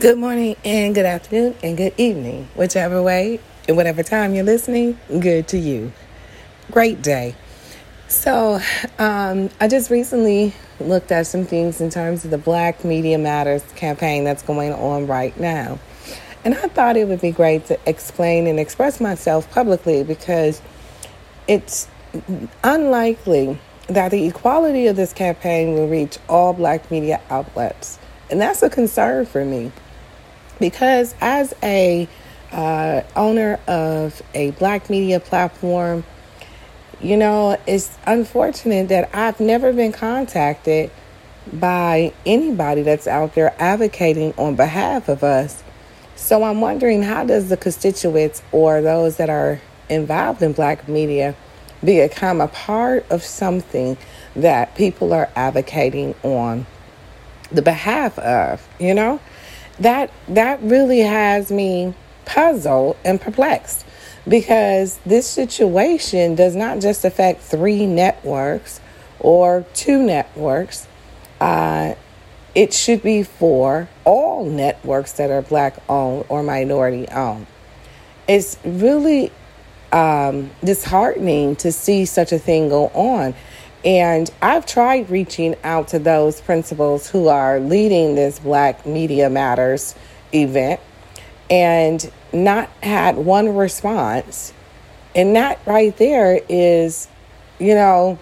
Good morning and good afternoon and good evening, whichever way and whatever time you're listening, good to you. Great day. So, um, I just recently looked at some things in terms of the Black Media Matters campaign that's going on right now. And I thought it would be great to explain and express myself publicly because it's unlikely that the equality of this campaign will reach all black media outlets. And that's a concern for me because as a uh, owner of a black media platform, you know, it's unfortunate that I've never been contacted by anybody that's out there advocating on behalf of us. So I'm wondering how does the constituents or those that are involved in black media become a part of something that people are advocating on the behalf of, you know? That that really has me puzzled and perplexed because this situation does not just affect three networks or two networks. Uh, it should be for all networks that are black owned or minority owned. It's really um, disheartening to see such a thing go on. And I've tried reaching out to those principals who are leading this Black Media Matters event and not had one response. And that right there is, you know,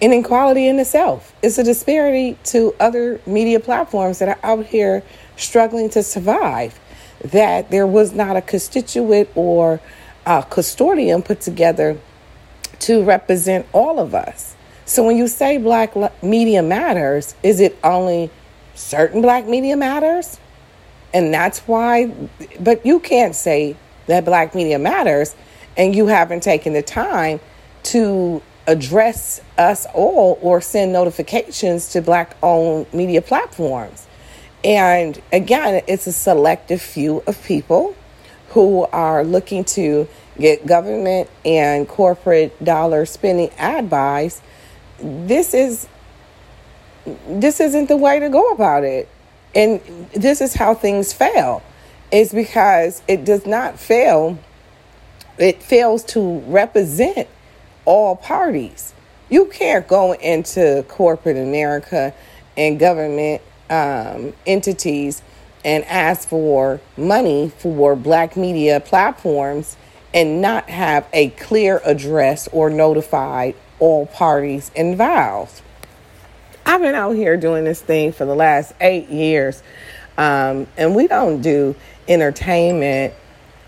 an inequality in itself. It's a disparity to other media platforms that are out here struggling to survive. That there was not a constituent or a custodian put together to represent all of us. So when you say black media matters, is it only certain black media matters? And that's why, but you can't say that black media matters and you haven't taken the time to address us all or send notifications to black owned media platforms. And again, it's a selective few of people who are looking to get government and corporate dollar spending ad buys, this is this isn't the way to go about it. And this is how things fail. Is because it does not fail. It fails to represent all parties. You can't go into corporate America and government um, entities and ask for money for black media platforms and not have a clear address or notify all parties involved. I've been out here doing this thing for the last eight years, um, and we don't do entertainment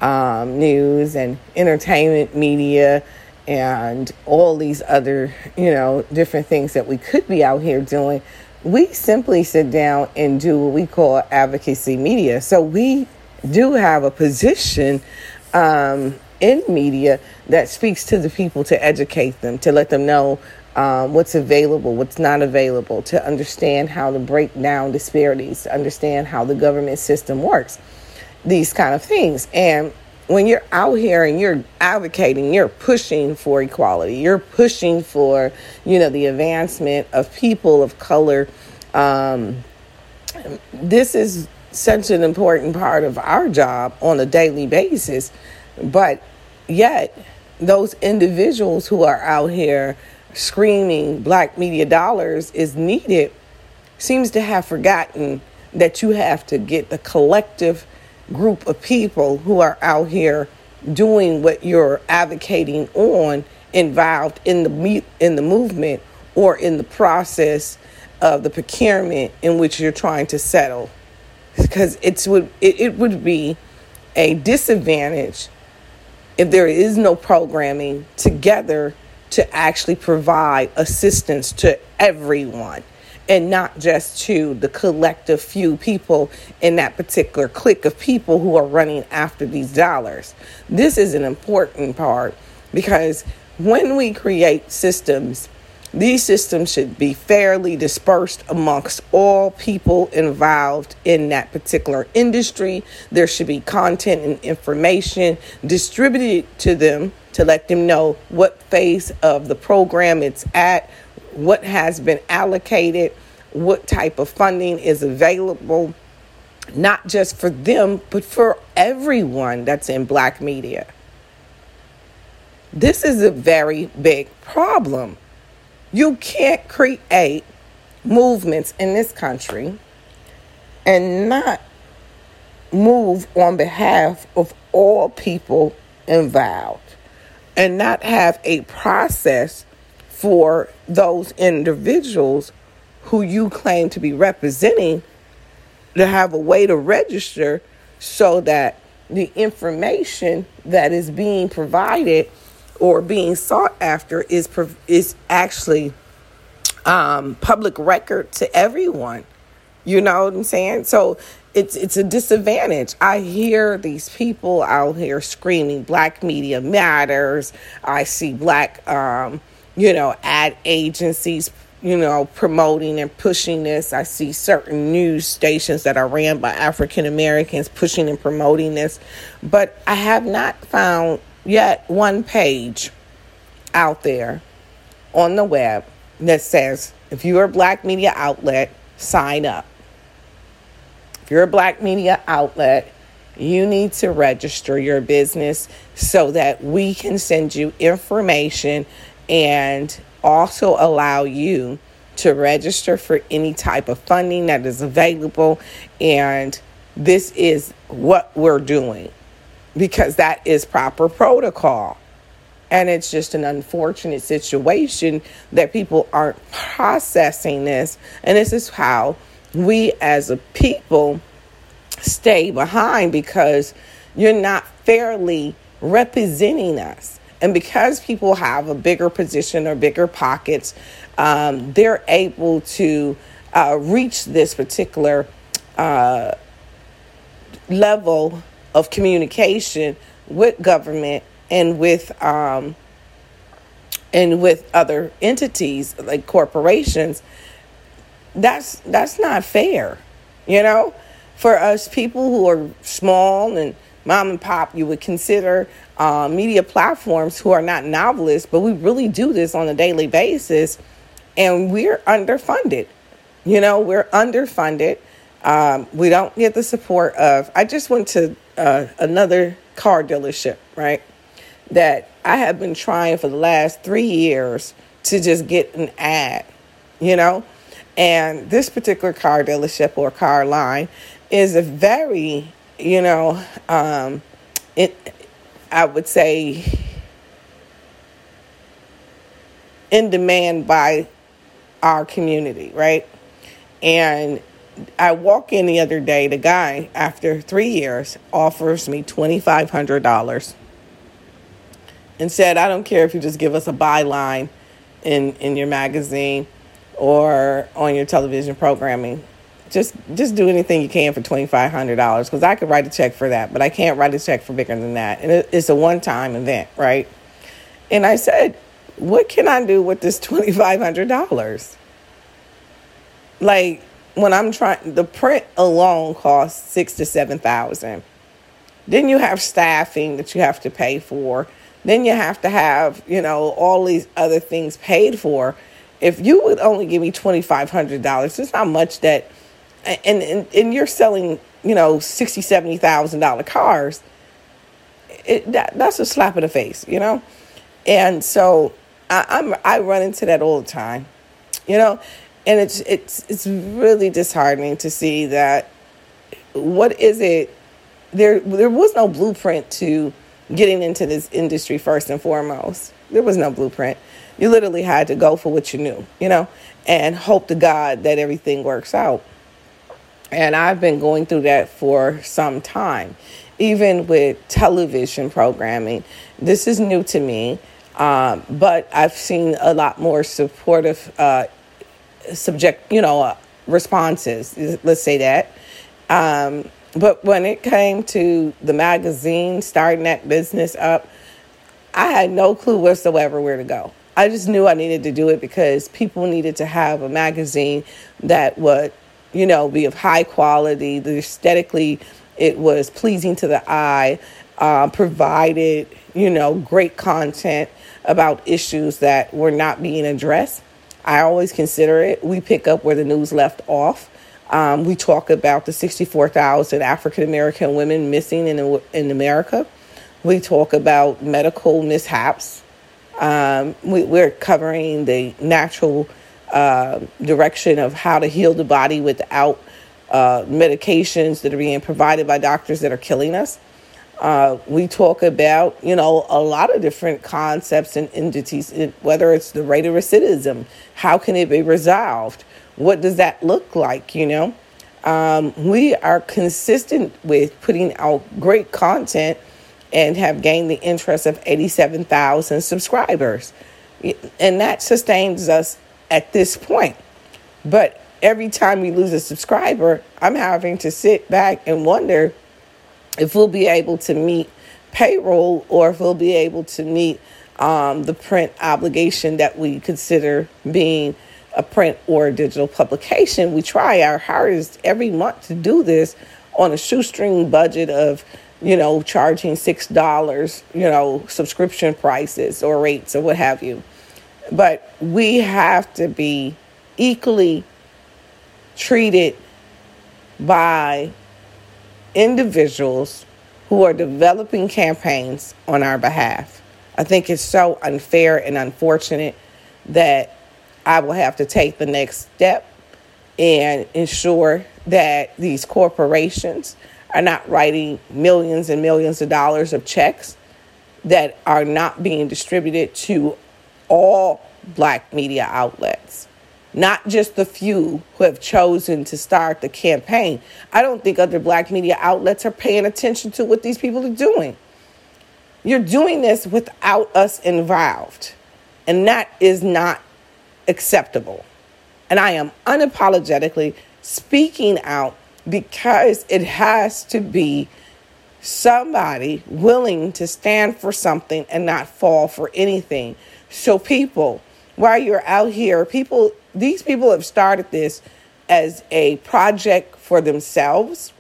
um, news and entertainment media and all these other, you know, different things that we could be out here doing. We simply sit down and do what we call advocacy media. So we do have a position um, in media that speaks to the people to educate them, to let them know um, what's available, what's not available, to understand how to break down disparities, to understand how the government system works, these kind of things. And when you're out here and you're advocating, you're pushing for equality, you're pushing for, you know, the advancement of people of color. Um, this is such an important part of our job on a daily basis. But yet, those individuals who are out here screaming black media dollars is needed seems to have forgotten that you have to get the collective group of people who are out here doing what you're advocating on involved in the in the movement or in the process of the procurement in which you're trying to settle. Because it's would it, it would be a disadvantage if there is no programming together to actually provide assistance to everyone and not just to the collective few people in that particular clique of people who are running after these dollars. This is an important part because when we create systems these systems should be fairly dispersed amongst all people involved in that particular industry. There should be content and information distributed to them to let them know what phase of the program it's at, what has been allocated, what type of funding is available, not just for them, but for everyone that's in black media. This is a very big problem. You can't create movements in this country and not move on behalf of all people involved and not have a process for those individuals who you claim to be representing to have a way to register so that the information that is being provided or being sought after is is actually um, public record to everyone. You know what I'm saying? So it's it's a disadvantage. I hear these people out here screaming black media matters. I see black um, you know, ad agencies you know, promoting and pushing this. I see certain news stations that are ran by African Americans pushing and promoting this, but I have not found yet one page out there on the web that says if you're a black media outlet, sign up. If you're a black media outlet, you need to register your business so that we can send you information and also allow you to register for any type of funding that is available. And this is what we're doing because that is proper protocol. And it's just an unfortunate situation that people aren't processing this. And this is how we as a people stay behind because you're not fairly representing us. And because people have a bigger position or bigger pockets, um, they're able to uh, reach this particular uh, level of communication with government and with um, and with other entities like corporations. That's that's not fair, you know. For us people who are small and mom and pop, you would consider uh, media platforms who are not novelists, but we really do this on a daily basis, and we're underfunded. You know, we're underfunded. Um, we don't get the support of. I just went to uh, another car dealership, right? That I have been trying for the last three years to just get an ad, you know? And this particular car dealership or car line is a very, you know, um, it I would say, in demand by our community, right? And I walk in the other day, the guy, after three years, offers me $2,500 and said, I don't care if you just give us a byline in, in your magazine or on your television programming just just do anything you can for twenty five hundred dollars because I could write a check for that, but I can't write a check for bigger than that, and it, it's a one time event, right? And I said, what can I do with this twenty five hundred dollars? Like when I'm trying, the print alone costs six to seven thousand. Then you have staffing that you have to pay for. Then you have to have you know all these other things paid for. If you would only give me twenty five hundred dollars, it's not much that and, and, and you're selling, you know, sixty, seventy thousand dollar cars, it, that, that's a slap in the face, you know. And so I, I'm I run into that all the time, you know, and it's it's it's really disheartening to see that. What is it? There there was no blueprint to getting into this industry first and foremost. There was no blueprint. You literally had to go for what you knew, you know, and hope to God that everything works out. And I've been going through that for some time, even with television programming. This is new to me, um, but I've seen a lot more supportive uh, subject, you know, uh, responses. Let's say that. Um, but when it came to the magazine, starting that business up, I had no clue whatsoever where to go. I just knew I needed to do it because people needed to have a magazine that would you know, be of high quality. The aesthetically, it was pleasing to the eye, uh, provided, you know, great content about issues that were not being addressed. I always consider it. We pick up where the news left off. Um, we talk about the 64,000 African American women missing in, in America. We talk about medical mishaps. Um, we, are covering the natural uh, direction of how to heal the body without uh, medications that are being provided by doctors that are killing us. Uh, we talk about, you know, a lot of different concepts and entities, whether it's the rate of recidivism, how can it be resolved? What does that look like, you know? Um, we are consistent with putting out great content and have gained the interest of 87,000 subscribers. And that sustains us at this point. But every time we lose a subscriber, I'm having to sit back and wonder if we'll be able to meet payroll or if we'll be able to meet um, the print obligation that we consider being a print or a digital publication. We try our hardest every month to do this on a shoestring budget of, you know, charging $6, you know, subscription prices or rates or what have you. But we have to be equally treated by individuals who are developing campaigns on our behalf. I think it's so unfair and unfortunate that I will have to take the next step and ensure that these corporations are not writing millions and millions of dollars of checks that are not being distributed to all black media outlets, not just the few who have chosen to start the campaign. I don't think other black media outlets are paying attention to what these people are doing. You're doing this without us involved, and that is not acceptable. And I am unapologetically speaking out because it has to be somebody willing to stand for something and not fall for anything. So, people, while you're out here, people, these people have started this as a project for themselves,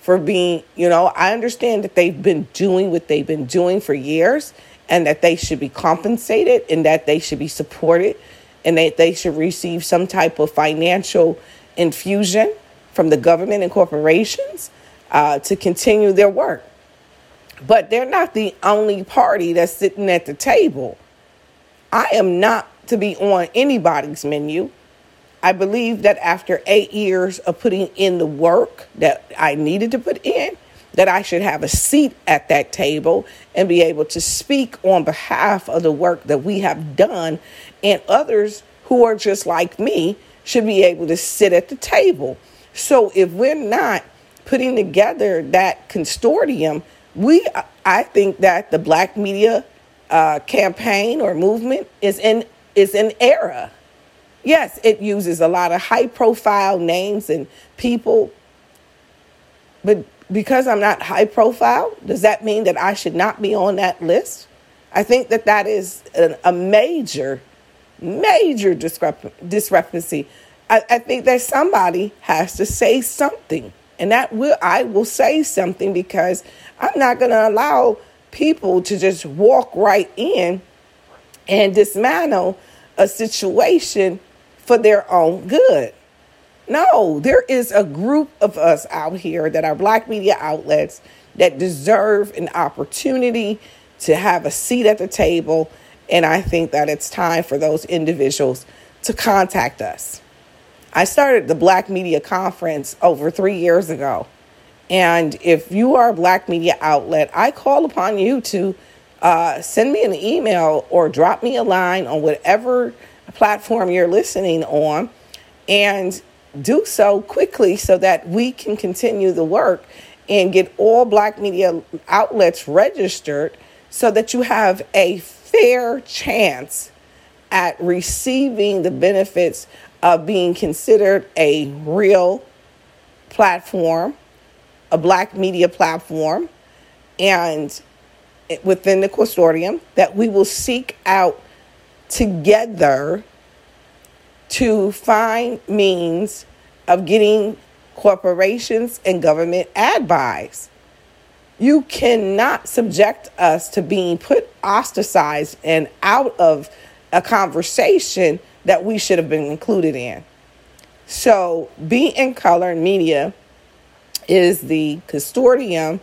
for being, you know, I understand that they've been doing what they've been doing for years and that they should be compensated and that they should be supported and that they should receive some type of financial infusion from the government and corporations uh, to continue their work. But they're not the only party that's sitting at the table. I am not to be on anybody's menu. I believe that after eight years of putting in the work that I needed to put in, that I should have a seat at that table and be able to speak on behalf of the work that we have done, and others who are just like me should be able to sit at the table. So if we're not putting together that consortium, we I think that the black media uh, campaign or movement is in is an era. Yes, it uses a lot of high profile names and people, but because I'm not high profile, does that mean that I should not be on that list? I think that that is a, a major, major discrep- discrepancy. I, I think that somebody has to say something, and that will I will say something because I'm not going to allow people to just walk right in and dismantle a situation for their own good. No, there is a group of us out here that are black media outlets that deserve an opportunity to have a seat at the table. And I think that it's time for those individuals to contact us. I started the Black Media Conference over three years ago. And if you are a black media outlet, I call upon you to uh, send me an email or drop me a line on whatever platform you're listening on and do so quickly so that we can continue the work and get all black media outlets registered so that you have a fair chance at receiving the benefits of being considered a real platform a black media platform and within the consortium that we will seek out together to find means of getting corporations and government ad buys. You cannot subject us to being put ostracized and out of a conversation that we should have been included in. So, Be in Color Media is the consortium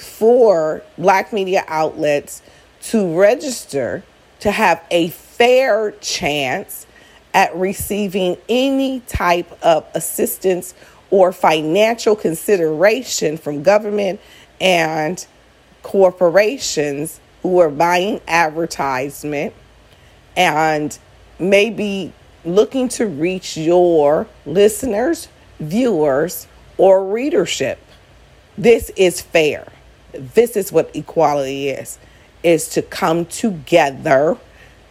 for black media outlets to register to have a fair chance at receiving any type of assistance or financial consideration from government and corporations who are buying advertisement and maybe looking to reach your listeners, viewers, or readership. This is fair. This is what equality is is to come together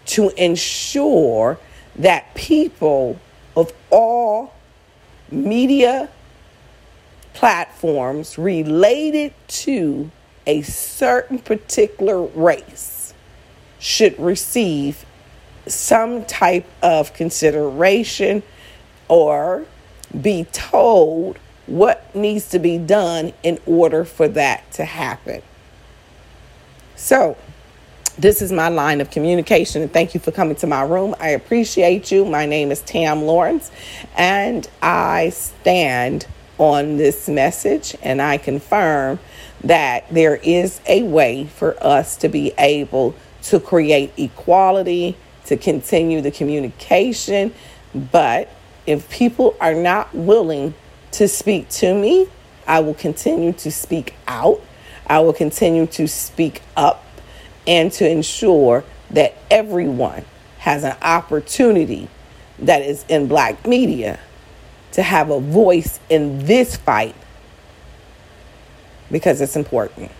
to ensure that people of all media platforms related to a certain particular race should receive some type of consideration or be told what needs to be done in order for that to happen. So, this is my line of communication, and thank you for coming to my room. I appreciate you. My name is Tam Lawrence, and I stand on this message and I confirm that there is a way for us to be able to create equality to continue the communication. But if people are not willing to speak to me, I will continue to speak out. I will continue to speak up and to ensure that everyone has an opportunity that is in black media to have a voice in this fight because it's important.